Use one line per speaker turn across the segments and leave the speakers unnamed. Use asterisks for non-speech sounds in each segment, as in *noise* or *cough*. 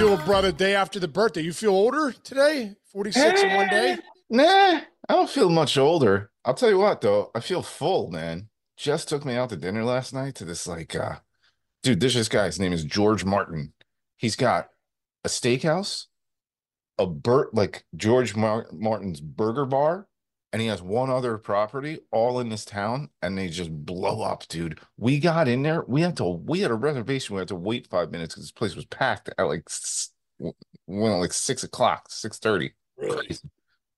we doing, brother? Day after the birthday. You feel older today? 46 in one day?
Nah, I don't feel much older. I'll tell you what, though, I feel full, man. Jess took me out to dinner last night to this like uh dude, this guy's name is George Martin. He's got a steakhouse, a bur like George Mar- Martin's burger bar, and he has one other property all in this town, and they just blow up, dude. We got in there, we had to we had a reservation, we had to wait five minutes because this place was packed at like when like six o'clock, six thirty.
Really?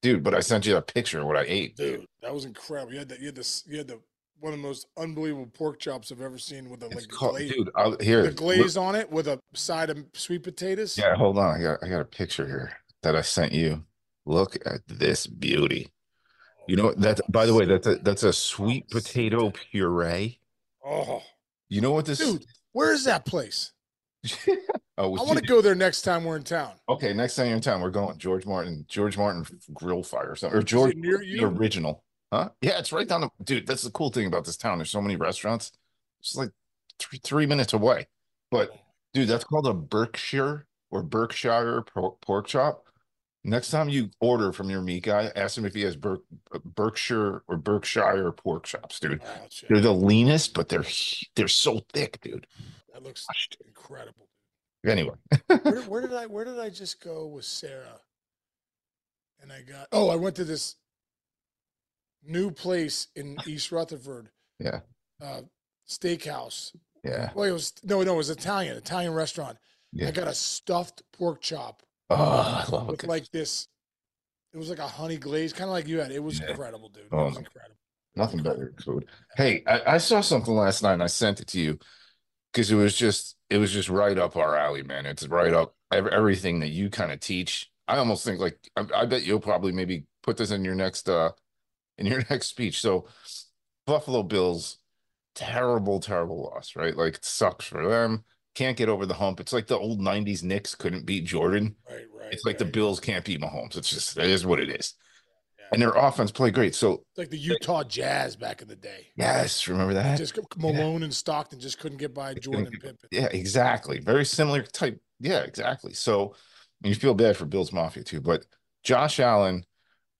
Dude, but I sent you a picture of what I ate.
Dude, that was incredible. You had the, you had this, you had the one of the most unbelievable pork chops I've ever seen with
It's
like
called,
glaze,
dude. I'll, here,
the
look-
glaze on it with a side of sweet potatoes.
Yeah, hold on. I got I got a picture here that I sent you. Look at this beauty. You know that. by the way, that's a that's a sweet potato puree.
Oh,
You know what this
dude, where is that place? *laughs*
Oh,
I want to go there next time we're in town.
Okay, next time you're in town, we're going. George Martin, George Martin Grill Fire or something. Or George
near
the
you?
original. Huh? Yeah, it's right down the dude. That's the cool thing about this town. There's so many restaurants. It's like three three minutes away. But dude, that's called a Berkshire or Berkshire pork, pork chop. Next time you order from your meat guy, ask him if he has Berk, Berkshire or Berkshire pork chops, dude.
Oh, shit.
They're the leanest, but they're they're so thick, dude.
That looks incredible.
Anyway,
Where, *laughs* where did I where did I just go with Sarah? And I got oh, I went to this new place in East Rutherford,
yeah,
uh, steakhouse.
yeah,
Well, it was no, no, it was Italian, Italian restaurant.
yeah.
I got a stuffed pork chop
Oh, I love it.
like this. It was like a honey glaze, kind of like you had. It was
Yeah.
incredible, dude. It
Oh,
was incredible.
Nothing better than food. Hey, I, I saw something last night and I sent it to you because it was just it was just right up our alley, man. It's right up everything that you kind of teach. I almost think like I, I bet you'll probably maybe put this in your next uh in your *laughs* next speech. So Buffalo Bills, terrible, terrible loss, right? Like it sucks for them. Can't get over the hump. It's like the old 90s Knicks couldn't beat Jordan.
Right, right.
It's like the. Bills can't beat Mahomes. It's just it is what it is.
Yeah.
And their offense played great. So
It's like the Utah Jazz back in the day.
yes, remember that?
Just Malone and Stockton just couldn't get by Jordan and Pippen.
Yeah, exactly. Very similar type. Yeah, exactly. So you feel bad for Bills Mafia too, but Josh Allen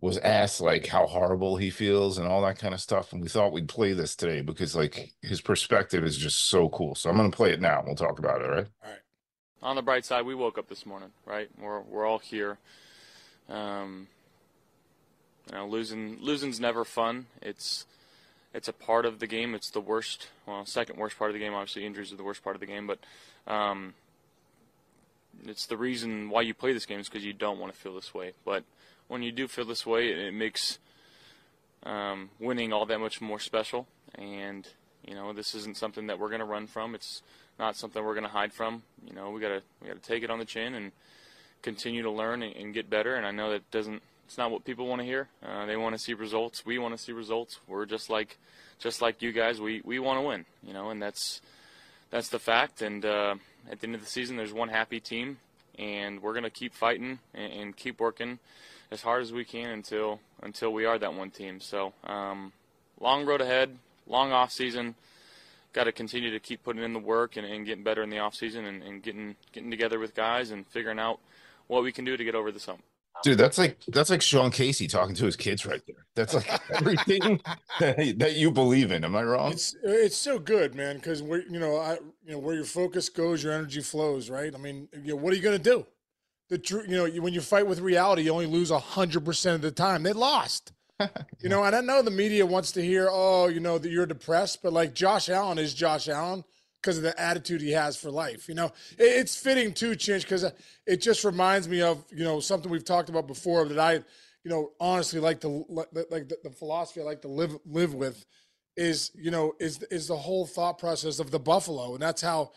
was asked like how horrible he feels and all that kind of stuff. And we thought we'd play this today because like his perspective is just so cool. So I'm gonna play it now. and We'll talk about it, all right?
All right.
on the bright side, we woke up this morning, right? We're we're all here. Um, you know, losing losing's never fun. It's it's a part of the game. It's the worst, well, second worst part of the game. Obviously, injuries are the worst part of the game, but um, it's the reason why you play this game is because you don't want to feel this way. But when you do feel this way, it, it makes um, winning all that much more special. And you know, this isn't something that we're going to run from. It's not something we're going to hide from. You know, we gotta we gotta take it on the chin and continue to learn and, and get better. And I know that doesn't it's not what people want to hear. Uh, they want to see results. We want to see results. We're just like just like you guys. We we want to win. You know, and that's that's the fact. And uh, at the end of the season, there's one happy team, and we're gonna keep fighting and, and keep working as hard as we can until until we are that one team. So um, long road ahead, long off season got to continue to keep putting in the work and, and getting better in the off season and, and getting getting together with guys and figuring out what we can do to get over this hump.
Dude, that's like that's like Sean Casey talking to his kids right there. That's like *laughs* everything that, that you believe in. Am I wrong?
It's it's so good, man, because where you know I you know where your focus goes, your energy flows, right? I mean, you know, what are you going to do? The true, you know, when you fight with reality, you only lose hundred percent of the time. They lost, *laughs* you know, and I know the media wants to hear, oh, you know, that you're depressed, but like Josh Allen is Josh Allen because of the attitude he has for life. You know, it, it's fitting too, Chinch, because it just reminds me of you know something we've talked about before that I, you know, honestly like to like the, the philosophy I like to live live with is you know is is the whole thought process of the buffalo and that's how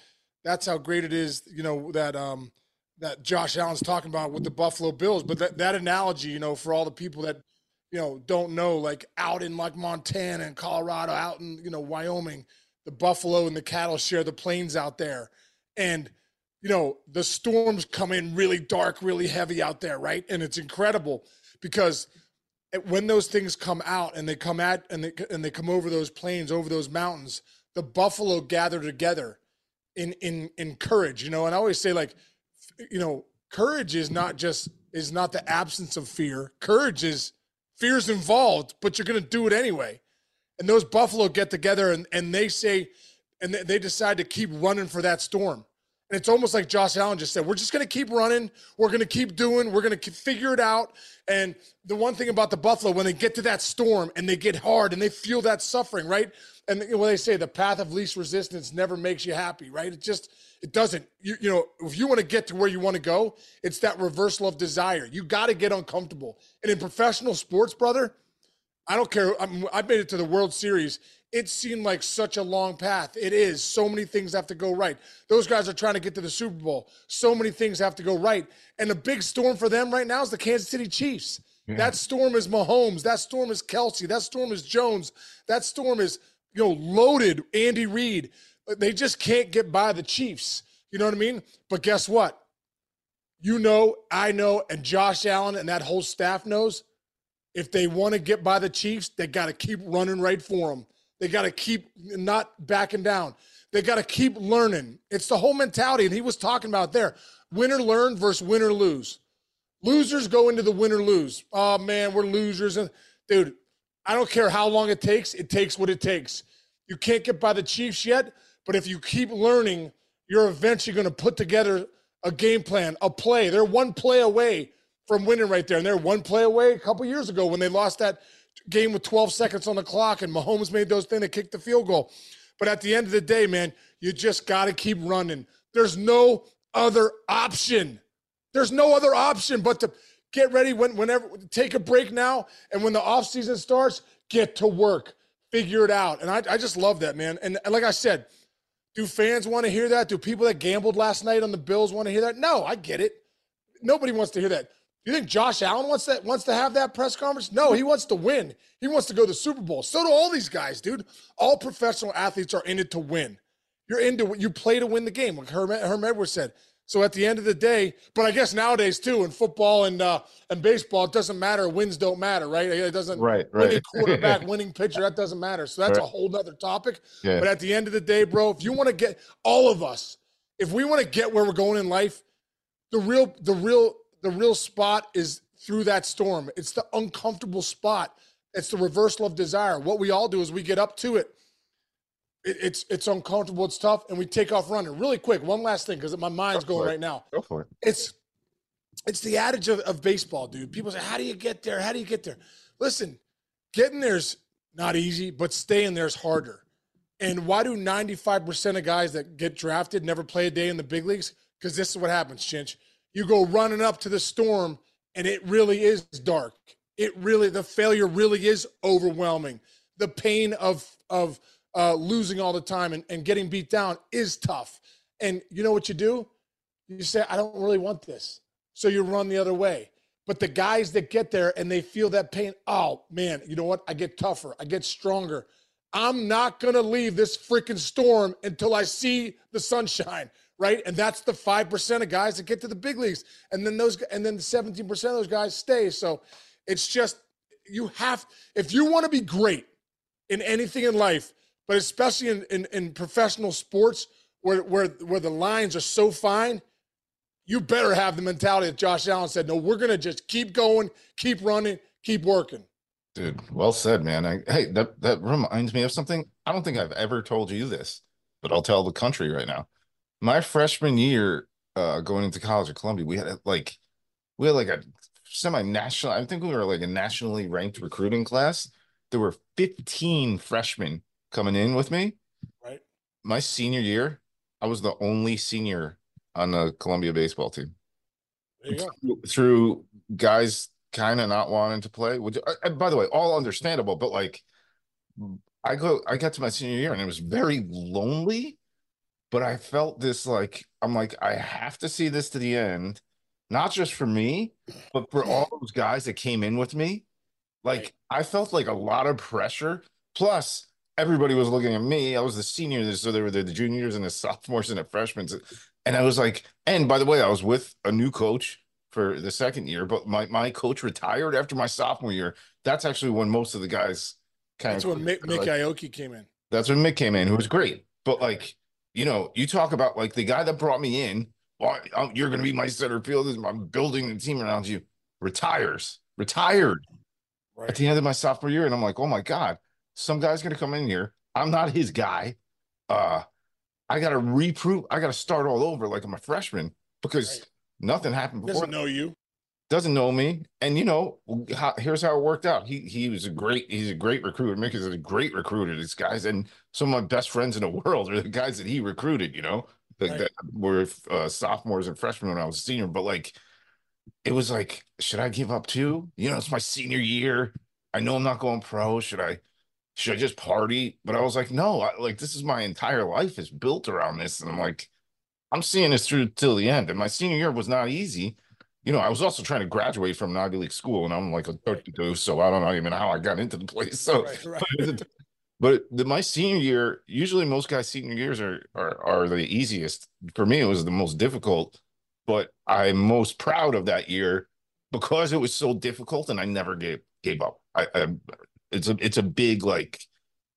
that's how great it is you know that um that Josh Allen's talking about with the Buffalo Bills but that that analogy you know for all the people that you know don't know like out in like Montana and Colorado out in you know Wyoming the buffalo and the cattle share the plains out there and you know the storms come in really dark really heavy out there right and it's incredible because when those things come out and they come at and they and they come over those plains over those mountains the buffalo gather together in in in courage. You know, and I always say like, you know, courage is not just is not the absence of fear. Courage is fear's involved, but you're going to do it anyway. And those Buffalo get together and and they say, and they decide to keep running for that storm. And it's almost like Josh Allen just said, we're just going to keep running. We're going to keep doing. We're going to figure it out. And the one thing about the Buffalo, when they get to that storm and they get hard and they feel that suffering, right? And when they say the path of least resistance never makes you happy, right? It just, it doesn't. You, you know, if you want to get to where you want to go, it's that reversal of desire. You got to get uncomfortable. And in professional sports, brother, I don't care. I'm, I made it to the World Series it seemed like such a long path. It is. So many things have to go right. Those guys are trying to get to the Super Bowl. So many things have to go right. And the big storm for them right now is the Kansas City Chiefs. Yeah. That storm is Mahomes. That storm is Kelce. That storm is Jones. That storm is, you know, loaded Andy Reid. They just can't get by the Chiefs. You know what I mean? But guess what? You know, I know, and Josh Allen and that whole staff knows if they want to get by the Chiefs, they got to keep running right for them. They got to keep not backing down. They got to keep learning. It's the whole mentality. And he was talking about there win or learn versus win or lose. Losers go into the win or lose. Oh, man, we're losers. And dude, I don't care how long it takes, it takes what it takes. You can't get by the Chiefs yet, but if you keep learning, you're eventually going to put together a game plan, a play. They're one play away from winning right there. And they're one play away a couple years ago when they lost that game with 12 seconds on the clock and Mahomes made those things to kick the field goal. But at the end of the day, man, you just got to keep running. There's no other option. There's no other option but to get ready when whenever take a break now and when the offseason starts, get to work. Figure it out. And I, I just love that, man. And, and like I said, do fans want to hear that? Do people that gambled last night on the Bills want to hear that? No, I get it. Nobody wants to hear that. You think Josh Allen wants that wants to have that press conference? No, he wants to win. He wants to go to the Super Bowl. So do all these guys, dude. All professional athletes are in it to win. You're into you play to win the game, like Herm, Herm Edwards said. So at the end of the day, but I guess nowadays too, in football and uh, and baseball, it doesn't matter. Wins don't matter, right? It doesn't.
Right, right.
Winning quarterback, *laughs* winning pitcher, that doesn't matter. So that's right. a whole nother topic. Yeah. But at the end of the day, bro, if you want to get all of us, if we want to get where we're going in life, the real the real the real spot is through that storm. It's the uncomfortable spot. It's the reversal of desire. What we all do is we get up to it. it it's it's uncomfortable. It's tough, and we take off running. Really quick, one last thing because my mind's
Go
going right now.
Go for it.
It's it's the adage of, of baseball, dude. People say, "How do you get there? How do you get there?" Listen, getting there's not easy, but staying there's harder. And why do 95% of guys that get drafted never play a day in the big leagues? Because this is what happens, Chinch you go running up to the storm and it really is dark. It really, the failure really is overwhelming. The pain of, of uh, losing all the time and, and getting beat down is tough. And you know what you do? You say, I don't really want this. So you run the other way. But the guys that get there and they feel that pain, oh man, you know what? I get tougher, I get stronger. I'm not going to leave this freaking storm until I see the sunshine right? And that's the 5% of guys that get to the big leagues. And then those and then the 17% of those guys stay. So it's just you have if you want to be great in anything in life, but especially in, in, in professional sports where where where the lines are so fine, you better have the mentality that Josh Allen said, no, we're gonna just keep going, keep running, keep working.
Dude, well said, man. I, hey, that that reminds me of something. I don't think I've ever told you this, but I'll tell the country right now my freshman year uh going into college at Columbia, we had like we had like a semi-national, I think we were like a nationally ranked recruiting class. There were 15 freshmen coming in with me.
Right.
My senior year, I was the only senior on the Columbia baseball team. Through, through guys kind of not wanting to play. Which, uh, by the way, all understandable, but like I go, I got to my senior year and it was very lonely but I felt this like I'm like I have to see this to the end, not just for me, but for all those guys that came in with me. Like right. I felt like a lot of pressure. Plus, everybody was looking at me. I was the senior, so there were the juniors and the *laughs* sophomores and the freshmen, and I was like, and by the way, I was with a new coach for the second year, but my my coach retired after my sophomore year. That's actually when most of the guys
kind That's of. That's when Mick, Mick like, Aoki came in.
That's when Mick came in, who was great, but like you know, you talk about like the guy that brought me in. Well, I'm, you're going to be my center fielder. I'm building the team around you. Retires, retired
Right.
at the end of my sophomore year, and I'm like, oh my god, some guy's going to come in here. I'm not his guy. Uh, I got to reprove. I got to start all over like I'm a freshman because
Right.
nothing happened before.
Doesn't know you.
doesn't know me, and you know, how, here's how it worked out. He he was a great he's a great recruiter. Mick is a great recruiter. These guys, and some of my best friends in the world are the guys that he recruited. You know, that,
Right.
that were uh, sophomores and freshmen when I was a senior. But like, it was like, should I give up too? You know, it's my senior year. I know I'm not going pro. Should I? Should I just party? But I was like, no. I, like this is my entire life is built around this, and I'm like, I'm seeing this through till the end. And my senior year was not easy you know, I was also trying to graduate from an Ivy League school, and I'm like a 32, so I don't know even how I got into the place. So,
Right, right.
But the, my senior year, usually most guys' senior years are, are are the easiest. For me, it was the most difficult, but I'm most proud of that year because it was so difficult, and I never gave gave up. I, I it's a it's a big like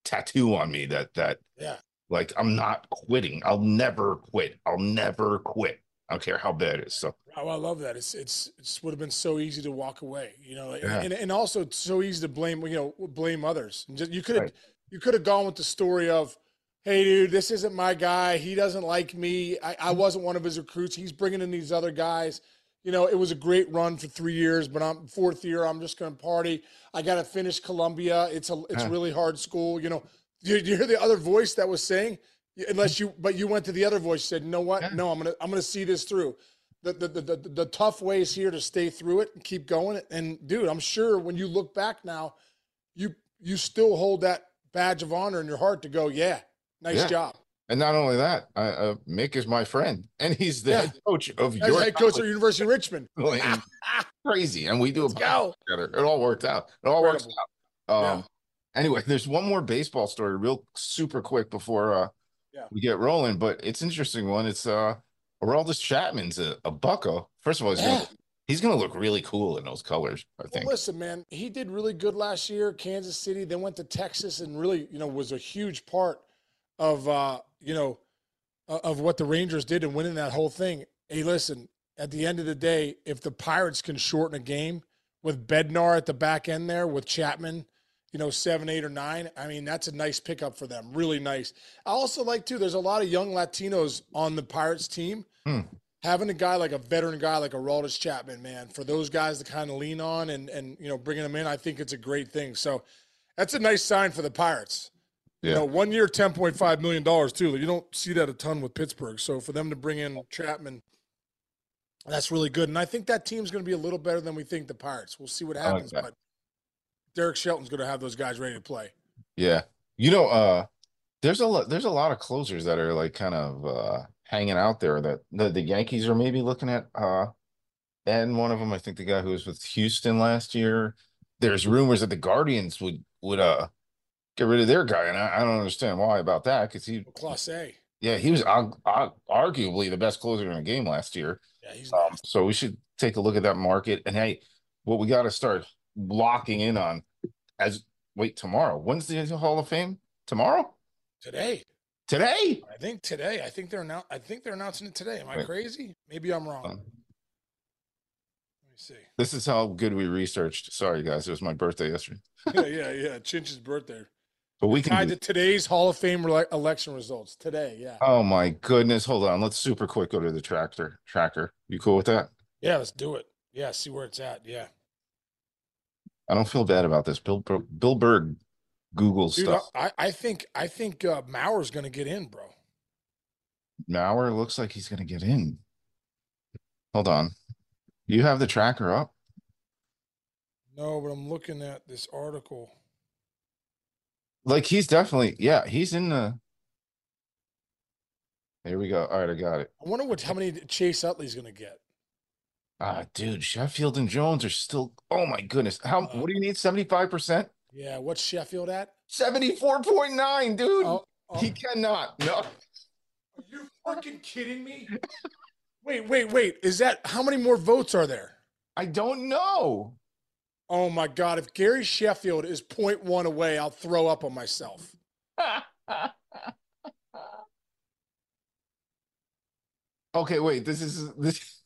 tattoo on me that that
Yeah.
like I'm not quitting. I'll never quit. I'll never quit. I don't care how bad it is. So
Oh, I love that. It's it's it's would have been so easy to walk away, you know,
Yeah.
and and also it's so easy to blame, you know, blame others. You could have
Right.
You could have gone with the story of, hey, dude, this isn't my guy. He doesn't like me. I, I mm-hmm. wasn't one of his recruits. He's bringing in these other guys. You know, it was a great run for three years, but I'm fourth year. I'm just going to party. I got to finish Columbia. It's a it's
Yeah.
really hard school. You know, you, you hear the other voice that was saying? Unless mm-hmm. you, but you went to the other voice. Said, you know what?
Yeah.
No, I'm gonna I'm gonna see this through the, the, the, the, the tough way is here to stay through it and keep going. And dude, I'm sure when you look back now, you you still hold that badge of honor in your heart to go, yeah, nice
Yeah.
job.
And not only that, I, uh, Mick is my friend, and he's the
Yeah.
head coach of
As
your
head coach at University of Richmond. *laughs*
crazy, and we do
Let's
a
go.
together. It all worked out. It all works out. Um, Anyway, there's one more baseball story, real super quick before uh,
Yeah.
we get rolling, but it's an interesting one. It's uh, Aroldis Chapman's a, a bucko. First of all, he's
Yeah. *gasps*
he's gonna look really cool in those colors. I
Well,
think.
listen, man, he did really good last year. Kansas City, then went to Texas, and really, you know, was a huge part of, uh, you know, of what the Rangers did in winning that whole thing. Hey, listen, at the end of the day, if the Pirates can shorten a game with Bednar at the back end there, with Chapman, you know, seven, eight, or nine, I mean, that's a nice pickup for them. Really nice. I also like too. There's a lot of young Latinos on the Pirates team
Hmm.
Having a guy like a veteran guy like Aroldis Chapman, man, for those guys to kind of lean on and and you know bringing them in, I think it's a great thing. So that's a nice sign for the Pirates. You
Yeah.
know, one year, ten point five million dollars too. You don't see that a ton with Pittsburgh. So for them to bring in Chapman, that's really good. And I think that team's going to be a little better than we think. The Pirates. We'll see what happens,
that.
but Derek Shelton's going to have those guys ready to play.
Yeah. You know, uh there's a lot there's a lot of closers that are like kind of uh hanging out there that the, the Yankees are maybe looking at uh and one of them, I think the guy who was with Houston last year. There's rumors that the Guardians would would uh get rid of their guy, and I, I don't understand why about that because he
Clase.
yeah, he was arg- arg- arguably the best closer in the game last year.
Yeah, he's
Um, so we should take a look at that market. And hey, what we got to start locking in on as wait tomorrow. When's the Hall of Fame? Tomorrow?
today.
Today?
I think today. I think they're now. I think they're announcing it today. Am I
Right.
crazy? Maybe I'm wrong.
Um,
Let me see.
This is how good we researched. Sorry, guys, it was my birthday yesterday, *laughs*
yeah, yeah, yeah. Chinch's birthday.
but we can.
Tied to today's Hall of Fame ele- election results. Today, yeah.
oh my goodness! Hold on, let's super quick go to the tractor tracker. You cool with that?
Yeah, let's do it. Yeah, see where it's at. Yeah.
I don't feel bad about this. Bill Bill Berg Google
Dude,
stuff.
I, I think I think uh, Mauer's gonna get in, bro.
Mauer looks like he's gonna get in. Hold on. You have the tracker up?
No, but I'm looking at this article.
Like he's definitely, yeah, he's in the. Here we go. All right, I got it.
I wonder what how many Chase Utley's gonna get.
Ah, dude, Sheffield and Jones are still. Oh my goodness, how?
Uh,
What do you need? Seventy five percent?
Yeah, what's Sheffield at?
Seventy four point nine, dude.
Oh, oh.
He cannot. No.
Are you fucking kidding me? *laughs* wait, wait, wait. Is that how many more votes are there?
I don't know.
Oh my god, if Gary Sheffield is 0.1 away, I'll throw up on myself. *laughs*
Okay, wait. This is this.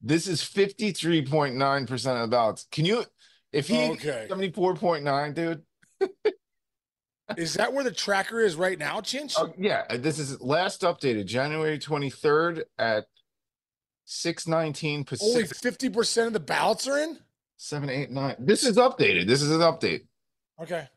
This is fifty three point nine percent of the ballots. Can you? If he
Okay.
seventy four point nine, dude.
Is that where the tracker is right now, Chinch?
Oh, yeah, uh, this is last updated January 23rd at 619 Pacific.
Only fifty percent of the ballots are in.
789. This is updated. This is an update.
Okay.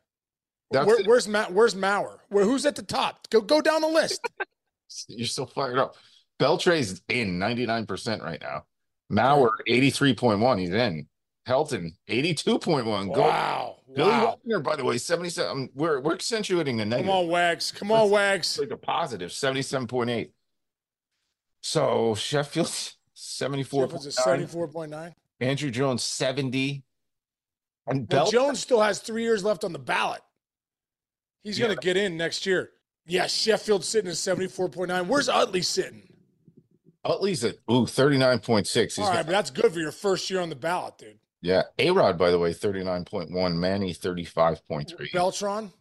Where, where's Ma- Where's Mauer? Where? Who's at the top? Go go down the list. *laughs*
You're so fired up. Beltre's in 99% right now. Mauer 83.1. He's in. Helton 82.1. Go.
wow.
Billy
Wow.
Wagner, by the way, 77. um, We're we're accentuating the negative.
Come on, Wags. Come on, Wags.
like a positive 77.8. So Sheffield 74.
Sheffield's seventy-four point nine.
Andruw Jones 70. And
Well, Jones still has three years left on the ballot. He's
Yeah.
going to get in next year. Yeah, Sheffield's sitting at 74.9. Where's Utley sitting?
Utley's at ooh 39.6. He's
All
got,
but that's good for your first year on the ballot, dude.
Yeah. A Rod, by the way, 39.1. Manny 35.3.
Beltran,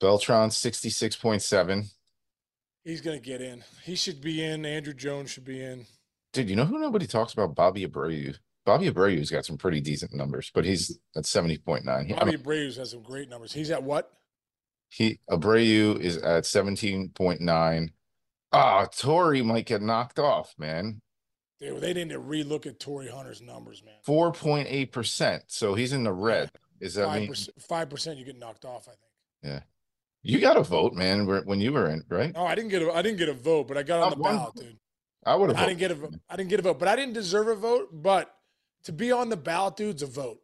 Beltran 66.7.
he's going to get in. He should be in. Andruw Jones should be in.
Dude, you know who nobody talks about? Bobby Abreu. Bobby Abreu's got some pretty decent numbers, but he's at 70.9.
Bobby Abreu has some great numbers. He's at what?
he Abreu is at 17.9. Ah, Torii might get knocked off, man.
They need to relook at Torii Hunter's numbers, man.
4.8%. So he's in the red. Is that
Five
mean
percent, five percent, you get knocked off. I think.
Yeah, you got a vote, man, when you were in, right?
No, I didn't get a, I didn't get a vote, but I got on the ballot, dude.
I would have
I didn't get a vote. I didn't get a vote, but I didn't deserve a vote. But to be on the ballot, dude's a vote.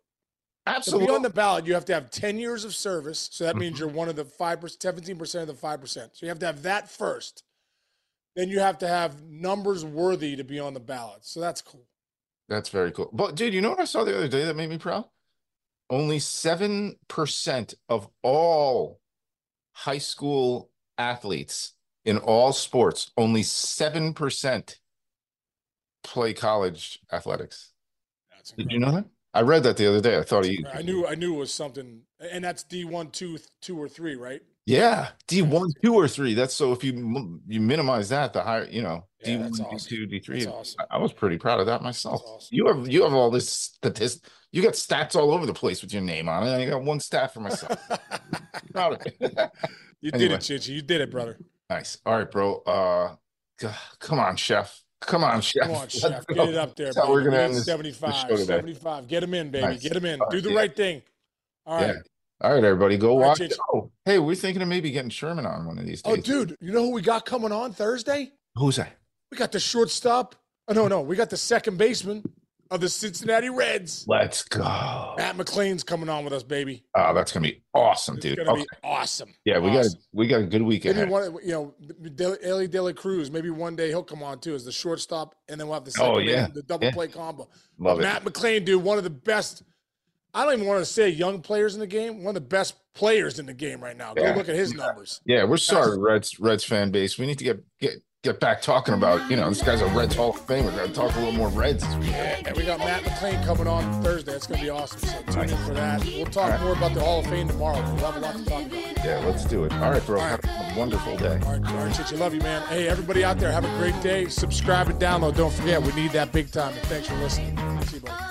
Absolutely. To be on the ballot, you have to have 10 years of service. So that
Mm-hmm.
means you're one of the 5%, 17% of the 5%. So you have to have that first. Then you have to have numbers worthy to be on the ballot. So that's cool.
That's very cool. But dude, you know what I saw the other day that made me proud? Only 7% of all high school athletes in all sports, only 7% play college athletics.
That's
Did you know that? I read that the other day. I thought.
I knew I knew it was something. And that's D1, 2, 2 or 3, right?
Yeah, D one, two, or three. That's so if you you minimize that, the higher, you know, D one, D two, D three. I was pretty proud of that myself.
awesome.
You have you have all this statist. You got stats all over the place with your name on it. I got one stat for myself. *laughs* proud of it. *laughs*
you did it, Chichi. You did it, brother.
nice. All right, bro. Uh, come on, chef. Come on, chef.
Come on, *laughs* chef. Get it up there,
we're gonna end this- this
75.
show today.
75. Get him in, baby.
Nice.
Get him in.
All
Do
right,
the
yeah.
right thing. All right.
Yeah. All right, everybody, go
All right,
watch.
Chichi.
Oh, hey, we're thinking of maybe getting Sherman on one of these oh, days.
Oh, dude, you know who we got coming on Thursday?
Who's that?
We got the shortstop. Oh, no, no. We got the second baseman of the Cincinnati Reds.
Let's go.
Matt McLain's coming on with us, baby.
Oh, that's gonna be awesome,
It's
dude.
gonna
Okay.
be awesome.
Yeah, we got
Awesome.
we got a good weekend.
One, you know, De- Elly De La Cruz. Maybe one day he'll come on too as the shortstop, and then we'll have the oh, second
Oh, yeah.
the double
Yeah.
play combo.
Love it.
Matt McLain, dude, one of the best. I don't even want to say young players in the game. One of the best players in the game right now. Go
Yeah.
look at his numbers.
Yeah, we're sorry, Reds Reds fan base. We need to get get get back talking about you know this guy's a Reds Hall of Famer. Got to talk a little more Reds week.
And we got Matt McLain coming on Thursday. That's going to be awesome. So tune in for that. We'll talk more about the Hall of Fame tomorrow. We'll have a lot to talk about.
Yeah, let's do it. All right, bro. Have a wonderful day.
All right, all right, Chichi, love you, man. Hey, everybody out there, have a great day. Subscribe and download. Don't forget, we need that big time. And thanks for listening. See you, buddy.